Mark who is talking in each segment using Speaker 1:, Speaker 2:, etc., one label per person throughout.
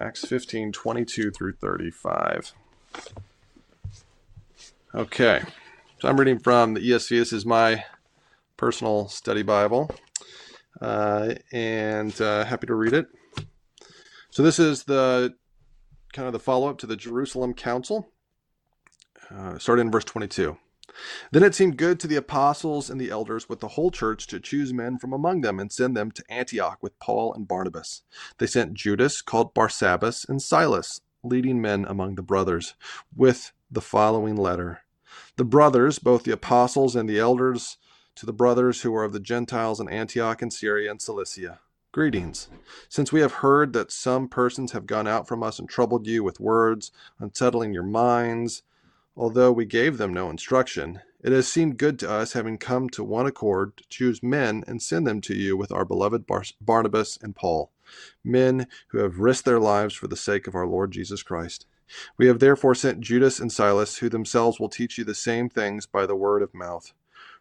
Speaker 1: Acts 15, 22 through 35. Okay, so I'm reading from the ESV. This is my personal study Bible, uh, and uh, happy to read it. So this is the kind of the follow up to the Jerusalem Council, uh, starting in verse 22. Then it seemed good to the apostles and the elders with the whole church to choose men from among them and send them to Antioch with Paul and Barnabas. They sent Judas, called Barsabbas, and Silas, leading men among the brothers, with the following letter The brothers, both the apostles and the elders, to the brothers who are of the Gentiles in Antioch and Syria and Cilicia. Greetings. Since we have heard that some persons have gone out from us and troubled you with words, unsettling your minds, although we gave them no instruction, it has seemed good to us, having come to one accord, to choose men and send them to you with our beloved Bar- Barnabas and Paul, men who have risked their lives for the sake of our Lord Jesus Christ. We have therefore sent Judas and Silas, who themselves will teach you the same things by the word of mouth.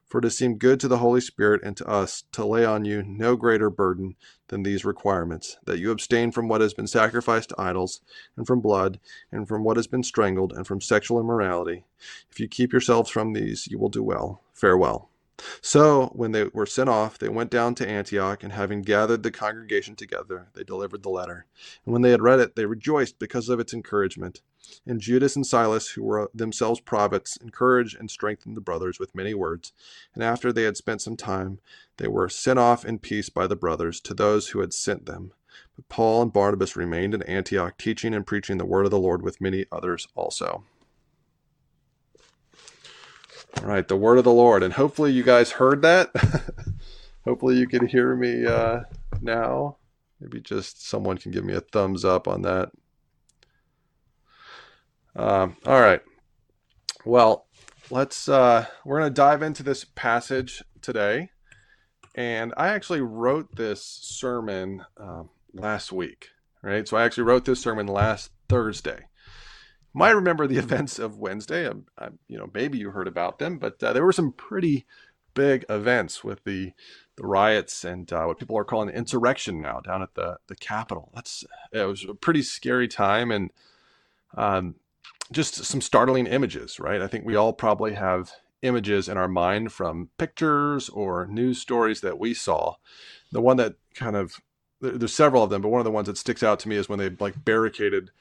Speaker 1: For it seemed good to the Holy Spirit and to us to lay on you no greater burden than these requirements that you abstain from what has been sacrificed to idols, and from blood, and from what has been strangled, and from sexual immorality. If you keep yourselves from these, you will do well. Farewell. So, when they were sent off, they went down to Antioch, and having gathered the congregation together, they delivered the letter. And when they had read it, they rejoiced because of its encouragement. And Judas and Silas, who were themselves prophets, encouraged and strengthened the brothers with many words. And after they had spent some time, they were sent off in peace by the brothers to those who had sent them. But Paul and Barnabas remained in Antioch, teaching and preaching the word of the Lord with many others also. All right, the word of the Lord. And hopefully you guys heard that. hopefully you can hear me uh, now. Maybe just someone can give me a thumbs up on that. Um, all right. Well, let's, uh, we're going to dive into this passage today. And I actually wrote this sermon um, last week, right? So I actually wrote this sermon last Thursday might remember the events of Wednesday. Um, I, you know, maybe you heard about them, but uh, there were some pretty big events with the the riots and uh, what people are calling insurrection now down at the the Capitol. That's it was a pretty scary time and um, just some startling images, right? I think we all probably have images in our mind from pictures or news stories that we saw. The one that kind of there's several of them, but one of the ones that sticks out to me is when they like barricaded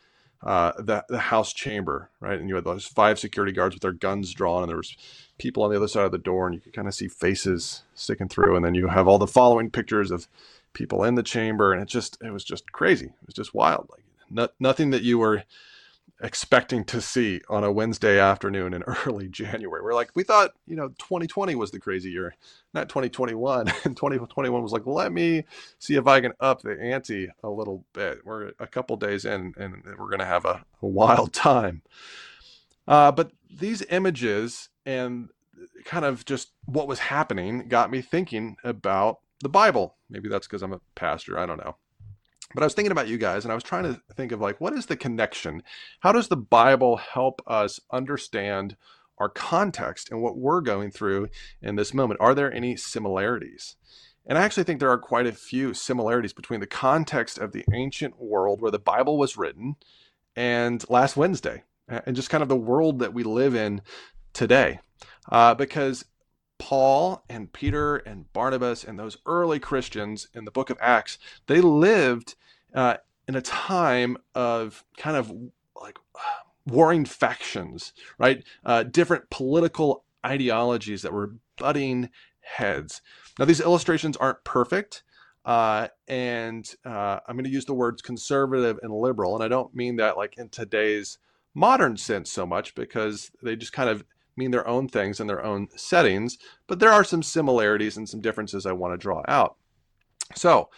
Speaker 1: uh, the the House chamber, right? And you had those five security guards with their guns drawn, and there was people on the other side of the door, and you could kind of see faces sticking through. And then you have all the following pictures of people in the chamber, and it just it was just crazy. It was just wild. Like no, nothing that you were expecting to see on a Wednesday afternoon in early January. We're like, we thought, you know, 2020 was the crazy year, not 2021. And 2021 was like, let me see if I can up the ante a little bit. We're a couple days in and we're going to have a, a, wild time. Uh, but these images and kind of just what was happening got me thinking about the Bible. Maybe that's because I'm a pastor. I don't know. But I was thinking about you guys and I was trying to think of like, what is the connection? How does the Bible help us understand our context and what we're going through in this moment? Are there any similarities? And I actually think there are quite a few similarities between the context of the ancient world where the Bible was written and last Wednesday, and just kind of the world that we live in today. Uh, because Paul and Peter and Barnabas and those early Christians in the book of Acts, they lived uh, in a time of kind of like warring factions, right? Uh, different political ideologies that were butting heads. Now, these illustrations aren't perfect. Uh, and uh, I'm going to use the words conservative and liberal. And I don't mean that like in today's modern sense so much because they just kind of mean their own things in their own settings, but there are some similarities and some differences I want to draw out. So,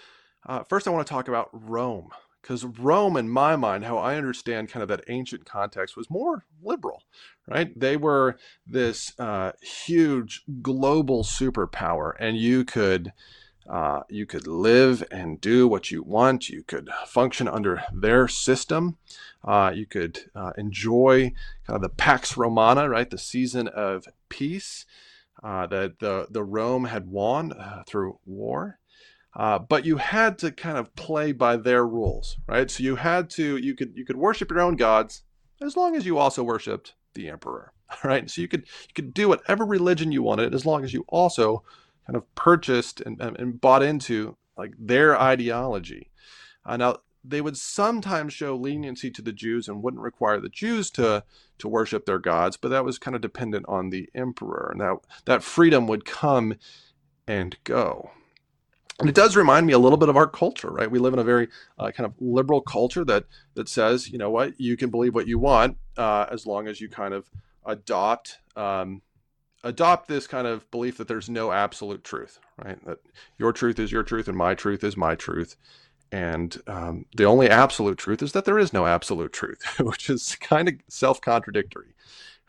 Speaker 1: uh, first, I want to talk about Rome, because Rome, in my mind, how I understand kind of that ancient context, was more liberal, right? They were this uh, huge global superpower, and you could uh, you could live and do what you want. You could function under their system. Uh, you could uh, enjoy kind of the Pax Romana, right? The season of peace uh, that the, the Rome had won uh, through war. Uh, but you had to kind of play by their rules, right? So you had to you could you could worship your own gods as long as you also worshipped the emperor, right? So you could you could do whatever religion you wanted as long as you also kind of purchased and, and bought into like their ideology. Uh, now they would sometimes show leniency to the Jews and wouldn't require the Jews to to worship their gods, but that was kind of dependent on the emperor, that that freedom would come and go. And it does remind me a little bit of our culture, right? We live in a very uh, kind of liberal culture that that says, you know what, you can believe what you want uh, as long as you kind of adopt um, adopt this kind of belief that there's no absolute truth, right? That your truth is your truth and my truth is my truth, and um, the only absolute truth is that there is no absolute truth, which is kind of self contradictory,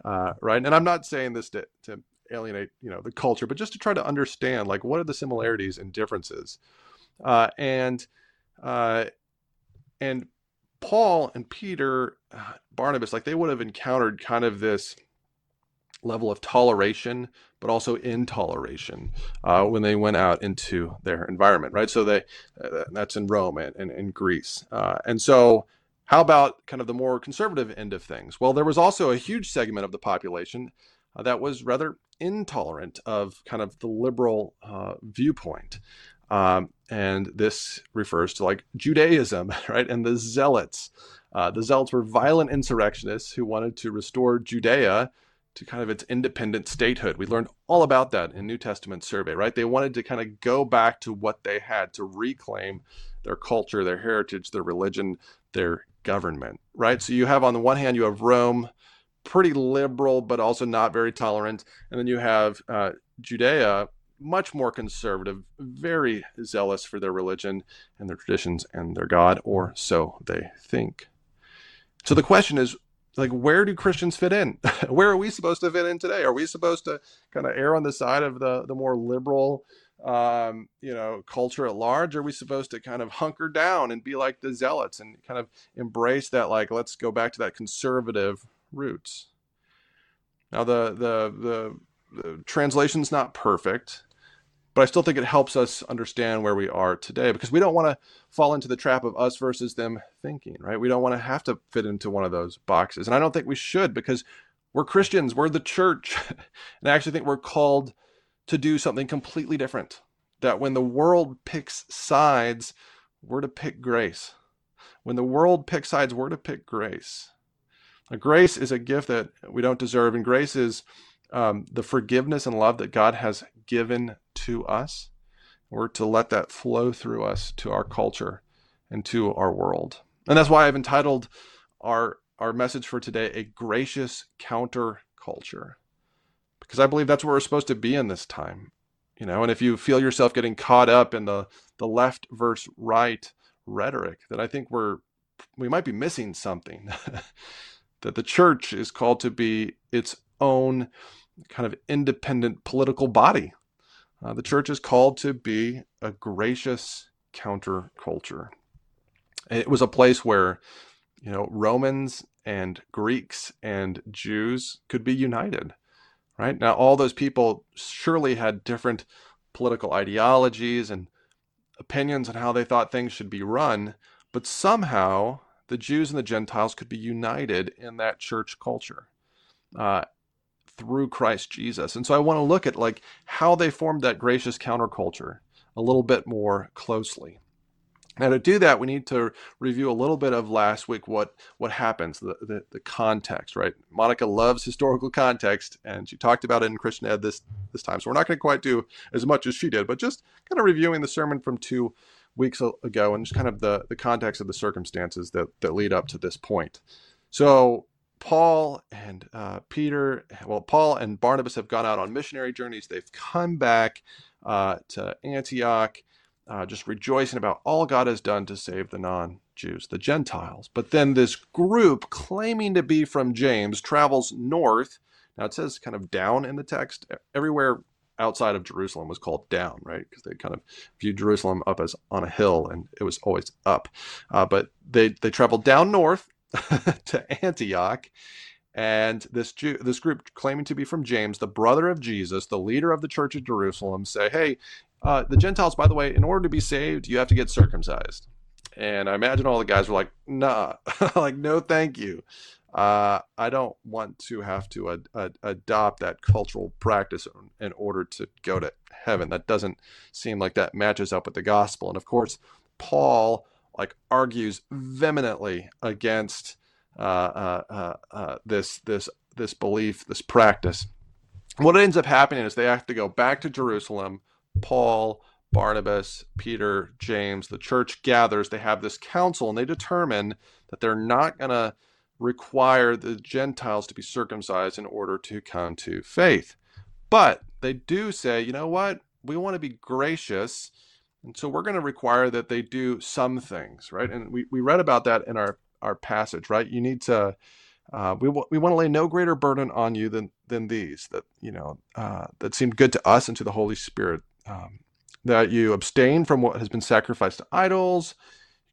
Speaker 1: uh, right? And I'm not saying this to, to alienate you know the culture but just to try to understand like what are the similarities and differences? Uh, and uh, and paul and peter uh, barnabas like they would have encountered kind of this level of toleration but also intoleration uh, when they went out into their environment right? So they uh, that's in rome and, and in greece. Uh, and so how about kind of the more conservative end of things? Well there was also a huge segment of the population uh, that was rather intolerant of kind of the liberal uh, viewpoint. Um, and this refers to like Judaism, right? And the Zealots. Uh, the Zealots were violent insurrectionists who wanted to restore Judea to kind of its independent statehood. We learned all about that in New Testament survey, right? They wanted to kind of go back to what they had to reclaim their culture, their heritage, their religion, their government, right? So you have on the one hand, you have Rome, pretty liberal, but also not very tolerant. And then you have uh, Judea, much more conservative, very zealous for their religion and their traditions and their God, or so they think. So the question is, like, where do Christians fit in? where are we supposed to fit in today? Are we supposed to kind of err on the side of the the more liberal, um, you know, culture at large? Are we supposed to kind of hunker down and be like the zealots and kind of embrace that, like, let's go back to that conservative roots. Now the the the, the translation's not perfect, but I still think it helps us understand where we are today because we don't want to fall into the trap of us versus them thinking, right? We don't want to have to fit into one of those boxes. And I don't think we should because we're Christians, we're the church. and I actually think we're called to do something completely different. That when the world picks sides, we're to pick grace. When the world picks sides, we're to pick grace. Grace is a gift that we don't deserve, and grace is um, the forgiveness and love that God has given to us. We're to let that flow through us to our culture and to our world. And that's why I've entitled our our message for today a gracious counterculture. Because I believe that's where we're supposed to be in this time. You know, and if you feel yourself getting caught up in the the left versus right rhetoric, then I think we're we might be missing something. that the church is called to be its own kind of independent political body. Uh, the church is called to be a gracious counterculture. It was a place where, you know, Romans and Greeks and Jews could be united, right? Now, all those people surely had different political ideologies and opinions on how they thought things should be run, but somehow the Jews and the Gentiles could be united in that church culture uh, through Christ Jesus. And so I want to look at like how they formed that gracious counterculture a little bit more closely. Now, to do that, we need to review a little bit of last week what what happens, the, the, the, context, right? Monica loves historical context, and she talked about it in Christian Ed this this time. So we're not going to quite do as much as she did, but just kind of reviewing the sermon from two weeks ago and just kind of the, the context of the circumstances that, that lead up to this point. So, Paul and uh, Peter, well, Paul and Barnabas have gone out on missionary journeys. They've come back uh, to Antioch, uh, just rejoicing about all God has done to save the non Jews, the Gentiles. But then this group, claiming to be from James, travels north. Now it says kind of down in the text. Everywhere outside of Jerusalem was called down, right? Because they kind of viewed Jerusalem up as on a hill, and it was always up. Uh, but they they traveled down north to Antioch, and this Jew, this group claiming to be from James, the brother of Jesus, the leader of the church of Jerusalem, say, "Hey, uh, the Gentiles, by the way, in order to be saved, you have to get circumcised. And I imagine all the guys were like, nah, like, no, thank you. Uh, I don't want to have to ad- ad- adopt that cultural practice in order to go to heaven. That doesn't seem like that matches up with the gospel. And of course, Paul like argues vehemently against uh, uh, uh, uh this this this belief, this practice. What ends up happening is they have to go back to Jerusalem. Paul, Barnabas, Peter, James, the church gathers. They have this council, and they determine that they're not going to require the Gentiles to be circumcised in order to come to faith. But they do say, you know what? We want to be gracious. And so we're going to require that they do some things, right? And we, we read about that in our, our passage, right? You need to, uh, we, w- we want to lay no greater burden on you than, than these that, you know, uh, that seemed good to us and to the Holy Spirit. Um, that you abstain from what has been sacrificed to idols,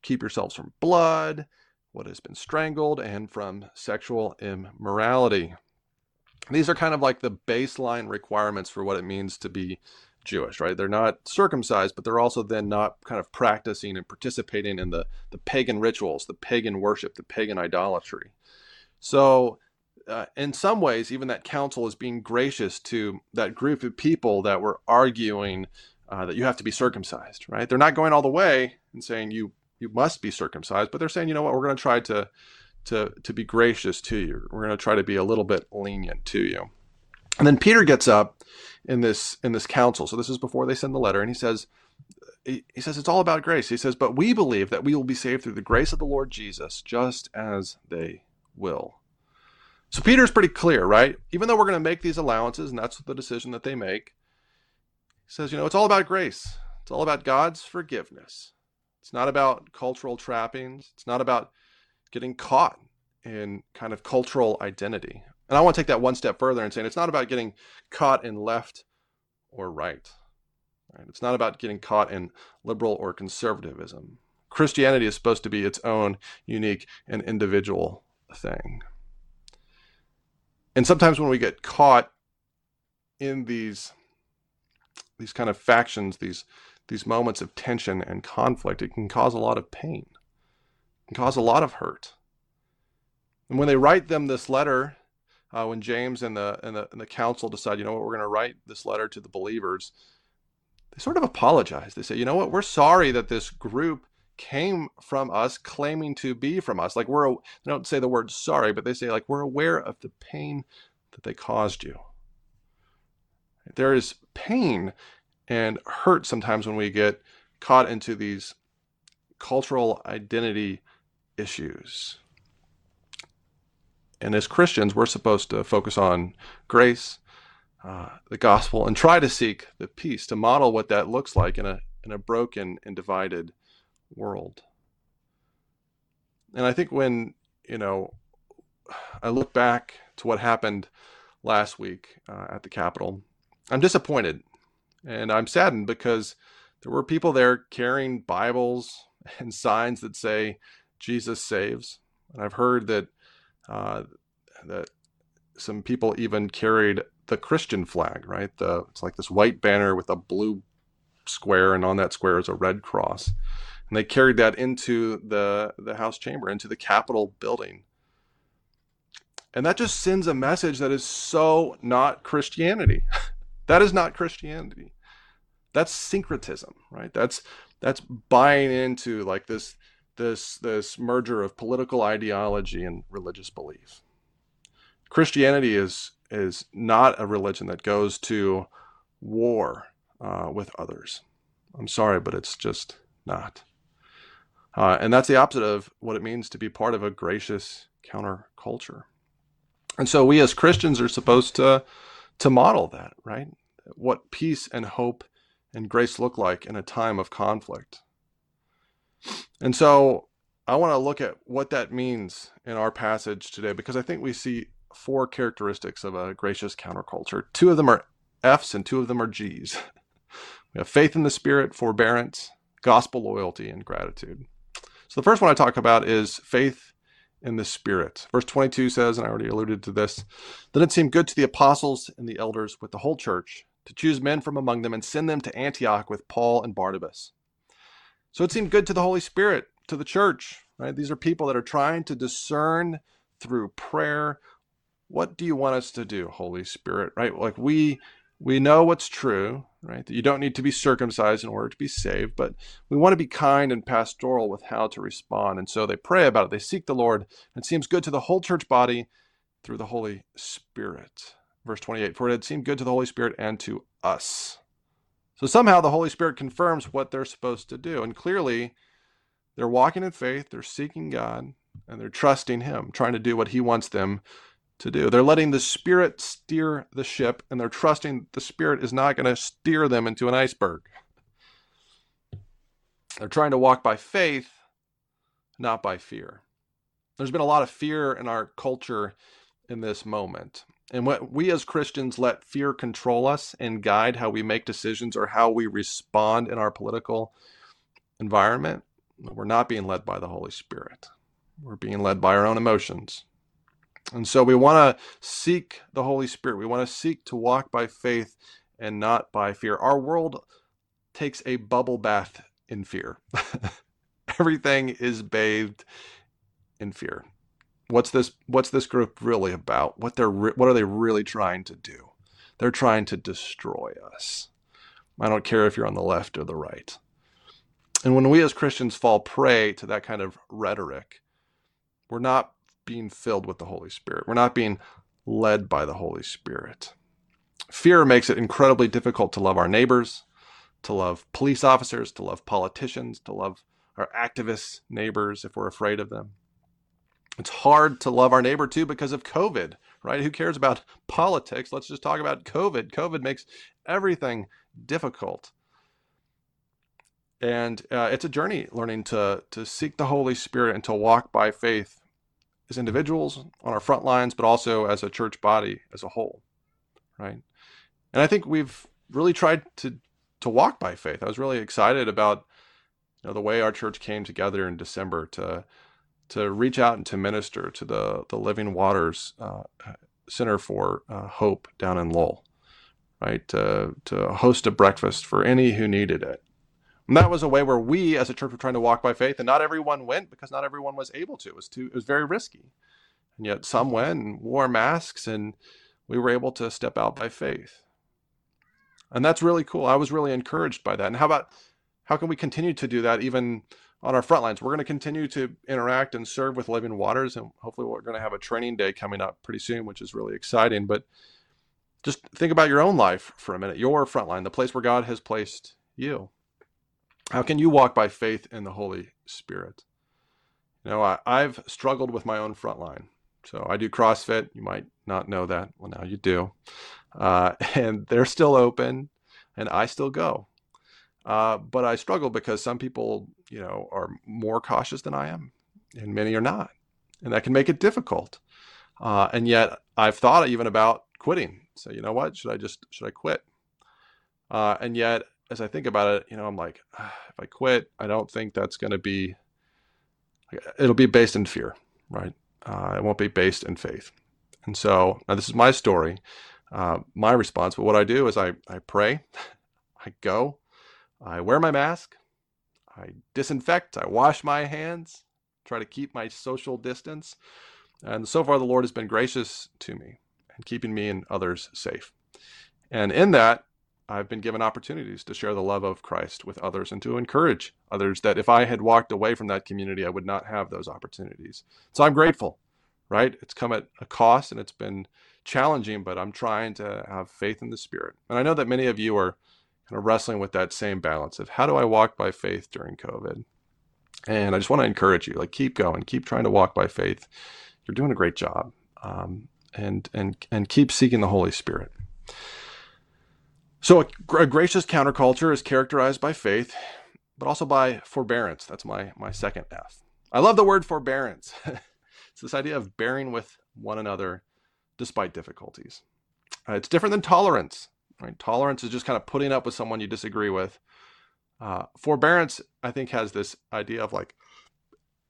Speaker 1: keep yourselves from blood, what has been strangled, and from sexual immorality. These are kind of like the baseline requirements for what it means to be Jewish, right? They're not circumcised, but they're also then not kind of practicing and participating in the, the pagan rituals, the pagan worship, the pagan idolatry. So, uh, in some ways, even that council is being gracious to that group of people that were arguing uh, that you have to be circumcised, right? They're not going all the way and saying you you must be circumcised, but they're saying, you know what, we're going to try to to to be gracious to you. We're going to try to be a little bit lenient to you. And then Peter gets up in this in this council. So this is before they send the letter, and he says he, he says it's all about grace. He says, but we believe that we will be saved through the grace of the Lord Jesus, just as they will. So Peter's pretty clear, right? Even though we're going to make these allowances, and that's the decision that they make, he says, you know, it's all about grace. It's all about God's forgiveness. It's not about cultural trappings. It's not about getting caught in kind of cultural identity. And I want to take that one step further and saying it's not about getting caught in left or right. right. It's not about getting caught in liberal or conservatism. Christianity is supposed to be its own unique and individual thing. And sometimes when we get caught in these these kind of factions, these these moments of tension and conflict, it can cause a lot of pain. Can cause a lot of hurt. And when they write them this letter, uh, when James and the, and the and the council decide, you know what, we're going to write this letter to the believers, they sort of apologize. They say, you know what, we're sorry that this group came from us, claiming to be from us. Like we're, they don't say the word sorry, but they say like we're aware of the pain that they caused you. There is pain and hurt sometimes when we get caught into these cultural identity issues. And as Christians, we're supposed to focus on grace, uh, the gospel, and try to seek the peace to model what that looks like in a in a broken and divided world. And I think when you know, I look back to what happened last week uh, at the Capitol, I'm disappointed and I'm saddened because there were people there carrying Bibles and signs that say Jesus saves. And I've heard that uh, that some people even carried the Christian flag, right? The it's like this white banner with a blue square, and on that square is a red cross. And they carried that into the the House chamber, into the Capitol building. And that just sends a message that is so not Christianity. that is not Christianity. That's syncretism, right? That's that's buying into like this this this merger of political ideology and religious belief. Christianity is is not a religion that goes to war uh, with others. I'm sorry, but it's just not. Uh, and that's the opposite of what it means to be part of a gracious counterculture. And so we as Christians are supposed to to model that, right? What peace and hope and grace look like in a time of conflict. And so I want to look at what that means in our passage today because I think we see four characteristics of a gracious counterculture. Two of them are F's and two of them are G's. We have faith in the Spirit, forbearance, gospel loyalty, and gratitude. So the first one I talk about is faith in the Spirit. Verse 22 says, and I already alluded to this, that it seemed good to the apostles and the elders with the whole church to choose men from among them and send them to Antioch with Paul and Barnabas. So it seemed good to the Holy Spirit, to the church, right? These are people that are trying to discern through prayer what do you want us to do, Holy Spirit, right? Like we we know what's true, right? That you don't need to be circumcised in order to be saved, but we want to be kind and pastoral with how to respond. And so they pray about it. They seek the Lord. And it seems good to the whole church body through the Holy Spirit. Verse 28 For it had seemed good to the Holy Spirit and to us. So somehow the Holy Spirit confirms what they're supposed to do. And clearly, they're walking in faith, they're seeking God, and they're trusting Him, trying to do what He wants them to do. They're letting the Spirit steer the ship, and they're trusting the Spirit is not going to steer them into an iceberg. They're trying to walk by faith, not by fear. There's been a lot of fear in our culture in this moment. And what we as Christians let fear control us and guide how we make decisions or how we respond in our political environment, we're not being led by the Holy Spirit. We're being led by our own emotions. And so we want to seek the Holy Spirit. We want to seek to walk by faith and not by fear. Our world takes a bubble bath in fear. Everything is bathed in fear what's this what's this group really about what they're what are they really trying to do they're trying to destroy us i don't care if you're on the left or the right and when we as christians fall prey to that kind of rhetoric we're not being filled with the holy spirit we're not being led by the holy spirit fear makes it incredibly difficult to love our neighbors to love police officers to love politicians to love our activist neighbors if we're afraid of them it's hard to love our neighbor too because of COVID, right? Who cares about politics? Let's just talk about COVID. COVID makes everything difficult. And uh, it's a journey learning to, to seek the Holy Spirit and to walk by faith as individuals on our front lines, but also as a church body as a whole, right? And I think we've really tried to to walk by faith. I was really excited about you know, the way our church came together in December to to reach out and to minister to the the Living Waters uh, Center for uh, Hope down in Lowell, right? To to host a breakfast for any who needed it. And that was a way where we, as a church, were trying to walk by faith, and not everyone went because not everyone was able to. It was too. It was very risky, and yet some went and wore masks, and we were able to step out by faith. And that's really cool. I was really encouraged by that. And how about how can we continue to do that even? on our front lines. We're going to continue to interact and serve with Living Waters, and hopefully, we're going to have a training day coming up pretty soon, which is really exciting. But just think about your own life for a minute, your front line, the place where God has placed you. How can you walk by faith in the Holy Spirit? You know, I, I've struggled with my own front line. So I do CrossFit. You might not know that. Well, now you do. Uh, and they're still open, and I still go. Uh, but I struggle because some people, you know, are more cautious than I am, and many are not, and that can make it difficult. Uh, and yet, I've thought even about quitting. So you know what? Should I just should I quit? Uh, and yet, as I think about it, you know, I'm like, ah, if I quit, I don't think that's going to be. It'll be based in fear, right? Uh, it won't be based in faith. And so now this is my story, uh, my response. But what I do is I I pray, I go, I wear my mask, I disinfect, I wash my hands, try to keep my social distance. And so far, the Lord has been gracious to me and keeping me and others safe. And in that, I've been given opportunities to share the love of Christ with others and to encourage others that if I had walked away from that community, I would not have those opportunities. So I'm grateful, right? It's come at a cost and it's been challenging, but I'm trying to have faith in the Spirit. And I know that many of you are kind of wrestling with that same balance of how do I walk by faith during COVID? And I just want to encourage you, like keep going, keep trying to walk by faith. You're doing a great job, um, and and and keep seeking the Holy Spirit. So a, a gracious counterculture is characterized by faith, but also by forbearance. That's my my second F. I love the word forbearance. it's this idea of bearing with one another despite difficulties. Uh, it's different than tolerance. Right? Tolerance is just kind of putting up with someone you disagree with. Uh, forbearance, I think, has this idea of like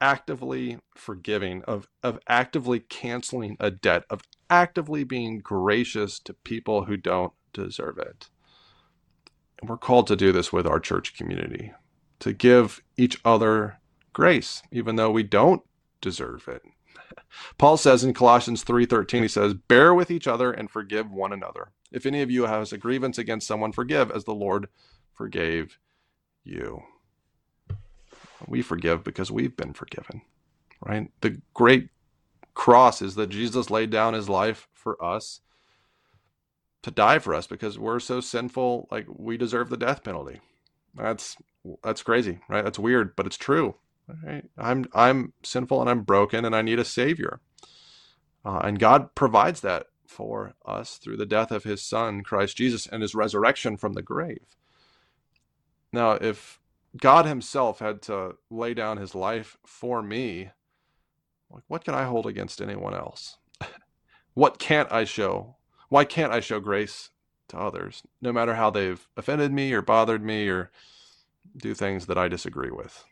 Speaker 1: actively forgiving, of of actively canceling a debt, of actively being gracious to people who don't deserve it. And we're called to do this with our church community, to give each other grace, even though we don't deserve it. Paul says in Colossians 3:13 he says, "Bear with each other and forgive one another. If any of you has a grievance against someone, forgive as the Lord forgave you." We forgive because we've been forgiven. Right? The great cross is that Jesus laid down his life for us to die for us because we're so sinful like we deserve the death penalty. That's that's crazy, right? That's weird, but it's true. Right? I'm I'm sinful and I'm broken and I need a savior. Uh, and God provides that for us through the death of his son Christ Jesus and his resurrection from the grave. Now, if God himself had to lay down his life for me, like what can I hold against anyone else? what can't I show? Why can't I show grace to others, no matter how they've offended me or bothered me or do things that I disagree with?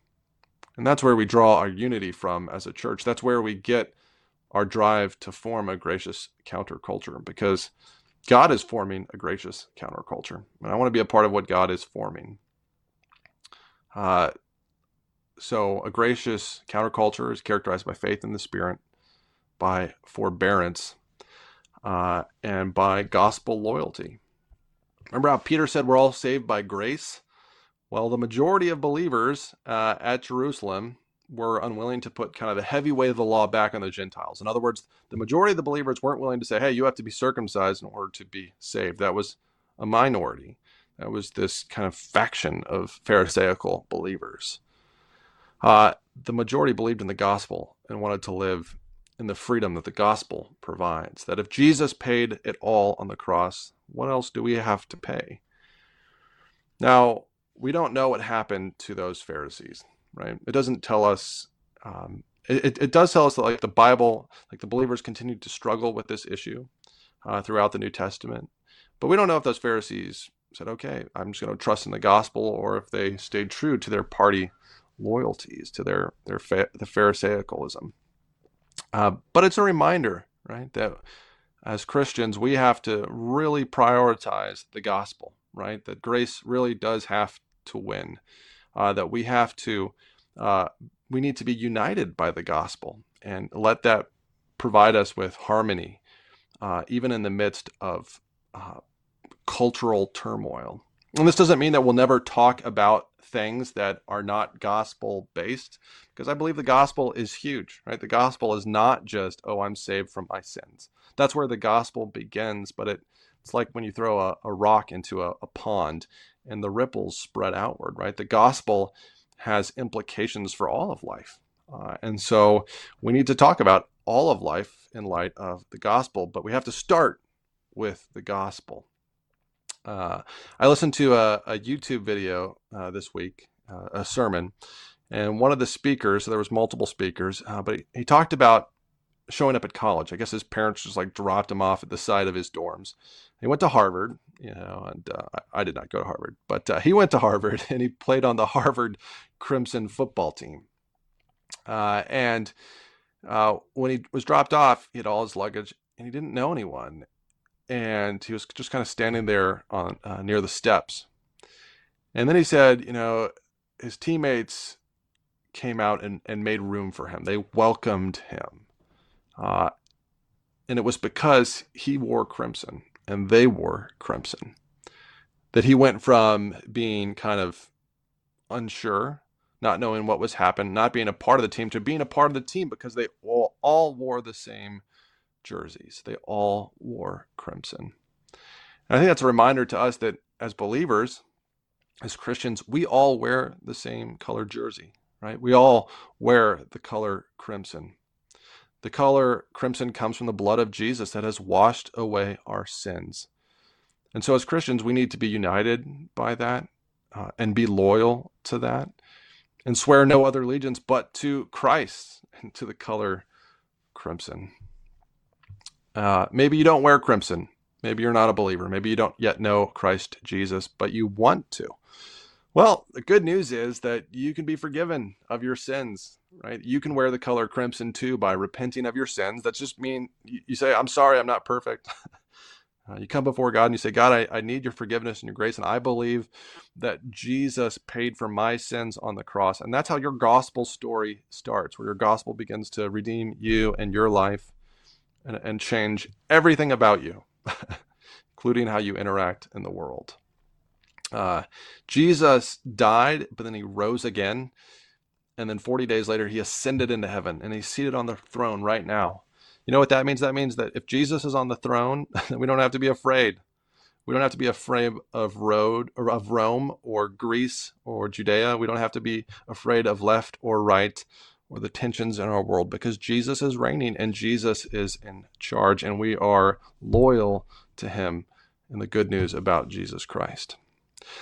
Speaker 1: And that's where we draw our unity from as a church. That's where we get our drive to form a gracious counterculture because God is forming a gracious counterculture. And I want to be a part of what God is forming. Uh, so, a gracious counterculture is characterized by faith in the Spirit, by forbearance, uh, and by gospel loyalty. Remember how Peter said we're all saved by grace? Well, the majority of believers uh, at Jerusalem were unwilling to put kind of the heavy weight of the law back on the Gentiles. In other words, the majority of the believers weren't willing to say, hey, you have to be circumcised in order to be saved. That was a minority. That was this kind of faction of Pharisaical believers. Uh, the majority believed in the gospel and wanted to live in the freedom that the gospel provides. That if Jesus paid it all on the cross, what else do we have to pay? Now, we don't know what happened to those Pharisees, right? It doesn't tell us. Um, it, it does tell us that like the Bible, like the believers continued to struggle with this issue uh, throughout the New Testament, but we don't know if those Pharisees said, "Okay, I'm just going to trust in the gospel," or if they stayed true to their party loyalties, to their their fa- the Pharisaicalism. Uh, but it's a reminder, right, that as Christians we have to really prioritize the gospel, right? That grace really does have to win. Uh, that we have to, uh, we need to be united by the gospel and let that provide us with harmony, uh, even in the midst of uh, cultural turmoil. And this doesn't mean that we'll never talk about things that are not gospel based, because I believe the gospel is huge, right? The gospel is not just, oh, I'm saved from my sins. That's where the gospel begins, but it, it's like when you throw a, a rock into a, a pond and the ripples spread outward, right? The gospel has implications for all of life. Uh, and so we need to talk about all of life in light of the gospel, but we have to start with the gospel. Uh, I listened to a, a YouTube video uh, this week, uh, a sermon, and one of the speakers, so there was multiple speakers, uh, but he, he talked about showing up at college. I guess his parents just like dropped him off at the side of his dorms. He went to Harvard, you know, and uh, I, I, did not go to Harvard, but uh, he went to Harvard and he played on the Harvard Crimson football team. And when he was dropped off, he had all his luggage and he didn't know anyone. And he was just kind of standing there on uh, near the steps. And then he said, you know, his teammates came out and, and made room for him. They welcomed him uh, and it was because he wore crimson and they wore crimson that he went from being kind of unsure, not knowing what was happening, not being a part of the team, to being a part of the team because they all, all wore the same jerseys. They all wore crimson. And I think that's a reminder to us that as believers, as Christians, we all wear the same color jersey, right? We all wear the color crimson. The color crimson comes from the blood of Jesus that has washed away our sins. And so, as Christians, we need to be united by that uh, and be loyal to that and swear no other allegiance but to Christ and to the color crimson. Uh, maybe you don't wear crimson. Maybe you're not a believer. Maybe you don't yet know Christ Jesus, but you want to. Well, the good news is that you can be forgiven of your sins, right? You can wear the color crimson too by repenting of your sins. That's just mean you say, I'm sorry, I'm not perfect. Uh, you come before God and you say, God, I, I need your forgiveness and your grace, and I believe that Jesus paid for my sins on the cross. And that's how your gospel story starts, where your gospel begins to redeem you and your life and, and change everything about you, including how you interact in the world. Uh, Jesus died, but then he rose again. And then 40 days later, he ascended into heaven and he's seated on the throne right now. You know what that means? That means that if Jesus is on the throne, we don't have to be afraid. We don't have to be afraid of road or of Rome or Greece or Judea. We don't have to be afraid of left or right or the tensions in our world because Jesus is reigning and Jesus is in charge and we are loyal to him and the good news about Jesus Christ.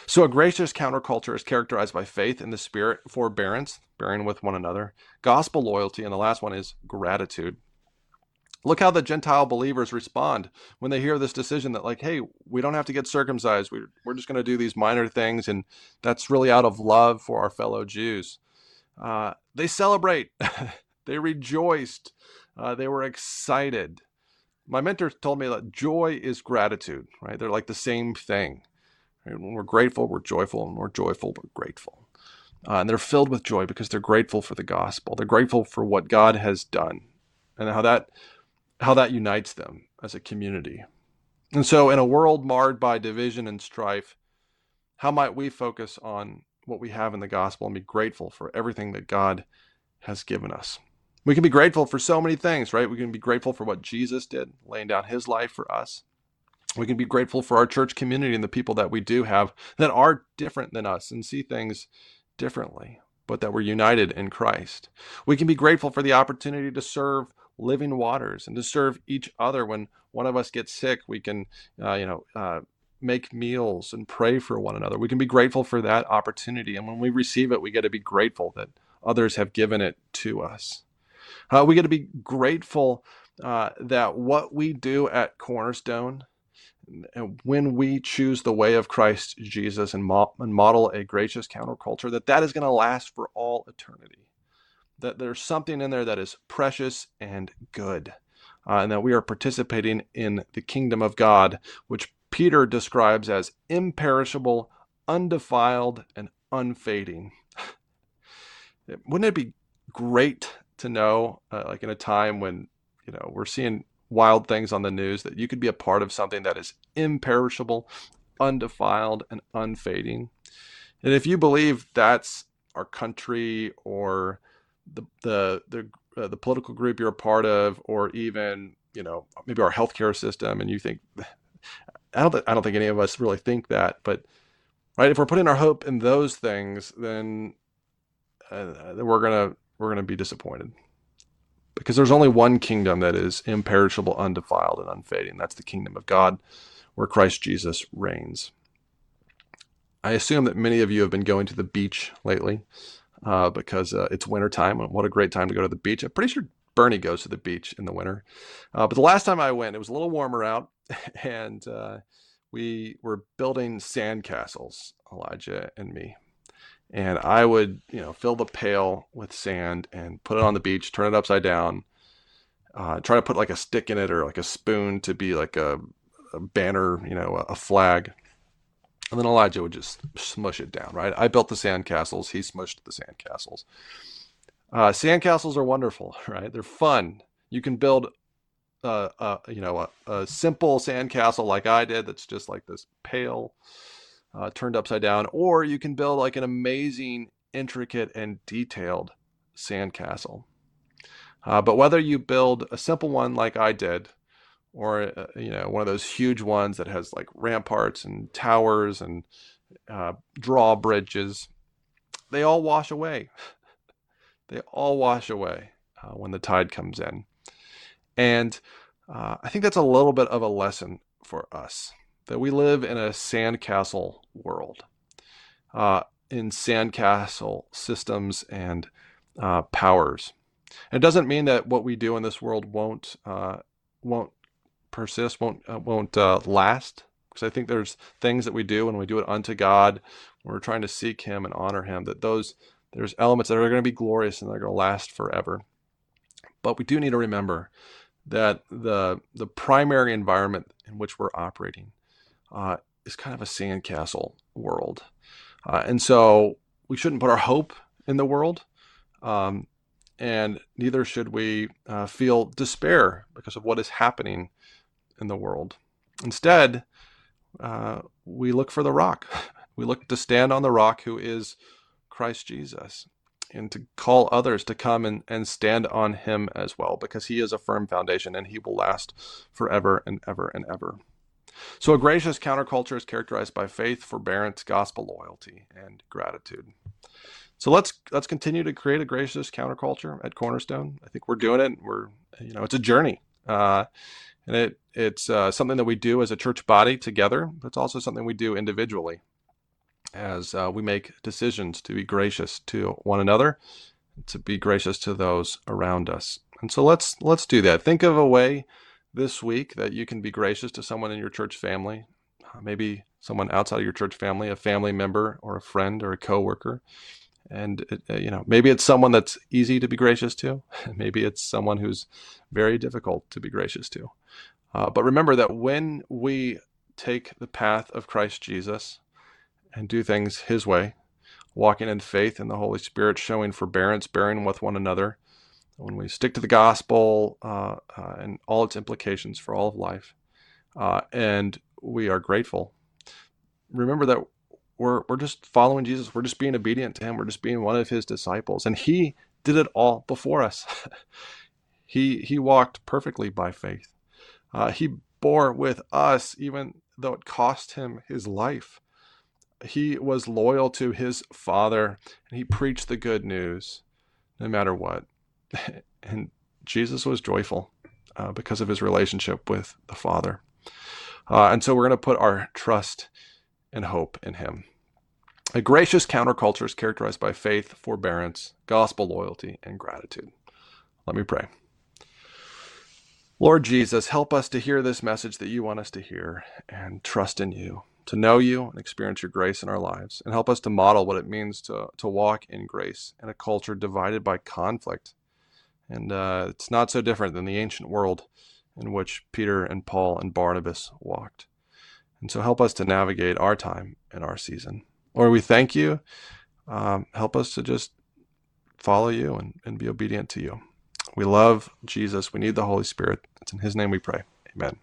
Speaker 1: So a gracious counterculture is characterized by faith in the spirit, forbearance, bearing with one another, gospel loyalty, and the last one is gratitude. Look how the Gentile believers respond when they hear this decision that, like, hey, we don't have to get circumcised. We're, we're just going to do these minor things, and that's really out of love for our fellow Jews. Uh, they celebrate, they rejoiced, uh, they were excited. My mentor told me that joy is gratitude, right? They're like the same thing. Right? When we're grateful, we're joyful, and we're joyful, we're grateful. Uh, and they're filled with joy because they're grateful for the gospel. They're grateful for what God has done and how that how that unites them as a community. And so, in a world marred by division and strife, how might we focus on what we have in the gospel and be grateful for everything that God has given us? We can be grateful for so many things, right? We can be grateful for what Jesus did, laying down his life for us. We can be grateful for our church community and the people that we do have that are different than us and see things differently, but that we're united in Christ. We can be grateful for the opportunity to serve living waters and to serve each other when one of us gets sick we can uh, you know uh, make meals and pray for one another. We can be grateful for that opportunity and when we receive it we get to be grateful that others have given it to us. Uh, we get to be grateful uh, that what we do at cornerstone when we choose the way of Christ Jesus and, mo- and model a gracious counterculture, that that is going to last for all eternity. That there's something in there that is precious and good, uh, and that we are participating in the kingdom of God, which Peter describes as imperishable, undefiled, and unfading. Wouldn't it be great to know, uh, like in a time when you know we're seeing wild things on the news, that you could be a part of something that is imperishable, undefiled, and unfading? And if you believe that's our country or the the the, uh, the political group you're a part of, or even you know maybe our healthcare system, and you think I don't I don't think any of us really think that, but right if we're putting our hope in those things, then uh, we're gonna we're gonna be disappointed because there's only one kingdom that is imperishable, undefiled, and unfading. That's the kingdom of God, where Christ Jesus reigns. I assume that many of you have been going to the beach lately uh, because uh, it's wintertime. What a great time to go to the beach. I'm pretty sure Bernie goes to the beach in the winter. Uh, but the last time I went, it was a little warmer out, and uh, we were building sandcastles, Elijah and me. And I would, you know, fill the pail with sand and put it on the beach, turn it upside down, uh, try to put like a stick in it or like a spoon to be like a, a banner, you know, a, a flag. And then Elijah would just smush it down, right? I built the sandcastles. He smushed the sandcastles. Uh, sandcastles are wonderful, right? They're fun. You can build, uh, uh, you know, a, a, simple sandcastle like I did. That's just like this pail uh, turned upside down, or you can build like an amazing, intricate, and detailed sandcastle. Uh, but whether you build a simple one like I did, or uh, you know one of those huge ones that has like ramparts and towers and uh, drawbridges they all wash away they all wash away uh, when the tide comes in and uh, i think that's a little bit of a lesson for us that we live in a sandcastle world uh, in sandcastle systems and uh, powers it doesn't mean that what we do in this world won't won't persist, won't uh, won't uh, last. Because I think there's things that we do when we do it unto God, when we're trying to seek Him and honor Him, that those there's elements that are going to be glorious and they're going to last forever. But we do need to remember that the the primary environment in which we're operating uh, is kind of a sandcastle world, uh, and so we shouldn't put our hope in the world, um, and neither should we uh, feel despair because of what is happening in the world. Instead, uh, we look for the rock. We look to stand on the rock who is Christ Jesus and to call others to come and, and stand on him as well because he is a firm foundation and he will last forever and ever and ever. So a gracious counterculture is characterized by faith, forbearance, gospel loyalty, and gratitude. So let's let's continue to create a gracious counterculture at Cornerstone. I think we're doing it. We're you know it's a journey, uh, and it it's uh, something that we do as a church body together. But it's also something we do individually as uh, we make decisions to be gracious to one another, to be gracious to those around us. And so let's let's do that. Think of a way this week that you can be gracious to someone in your church family, uh, maybe someone outside of your church family, a family member or a friend or a coworker. And it, uh, you know, maybe it's someone that's easy to be gracious to. maybe it's someone who's very difficult to be gracious to. Uh, but remember that when we take the path of Christ Jesus, and do things His way, walking in faith in the Holy Spirit, showing forbearance, bearing with one another. When we stick to the gospel uh, uh, and all its implications for all of life, uh, and we are grateful, remember that we're, we're just following Jesus. We're just being obedient to Him. We're just being one of His disciples. And He did it all before us. he, he walked perfectly by faith. Uh, he bore with us, even though it cost Him His life he was loyal to his father and he preached the good news no matter what. and Jesus was joyful uh, because of his relationship with the Father. Uh, and so we're going to put our trust and hope in him. A gracious counterculture is characterized by faith, forbearance, gospel loyalty, and gratitude. Let me pray. Lord Jesus, help us to hear this message that you want us to hear and trust in you to know you and experience your grace in our lives, and help us to model what it means to, to walk in grace in a culture divided by conflict. And uh, it's not so different than the ancient world in which Peter and Paul and Barnabas walked. And so help us to navigate our time and our season. Lord, we thank you. Um, help us to just follow you and, and be obedient to you. We love Jesus. We need the Holy Spirit. It's in his name we pray. Amen.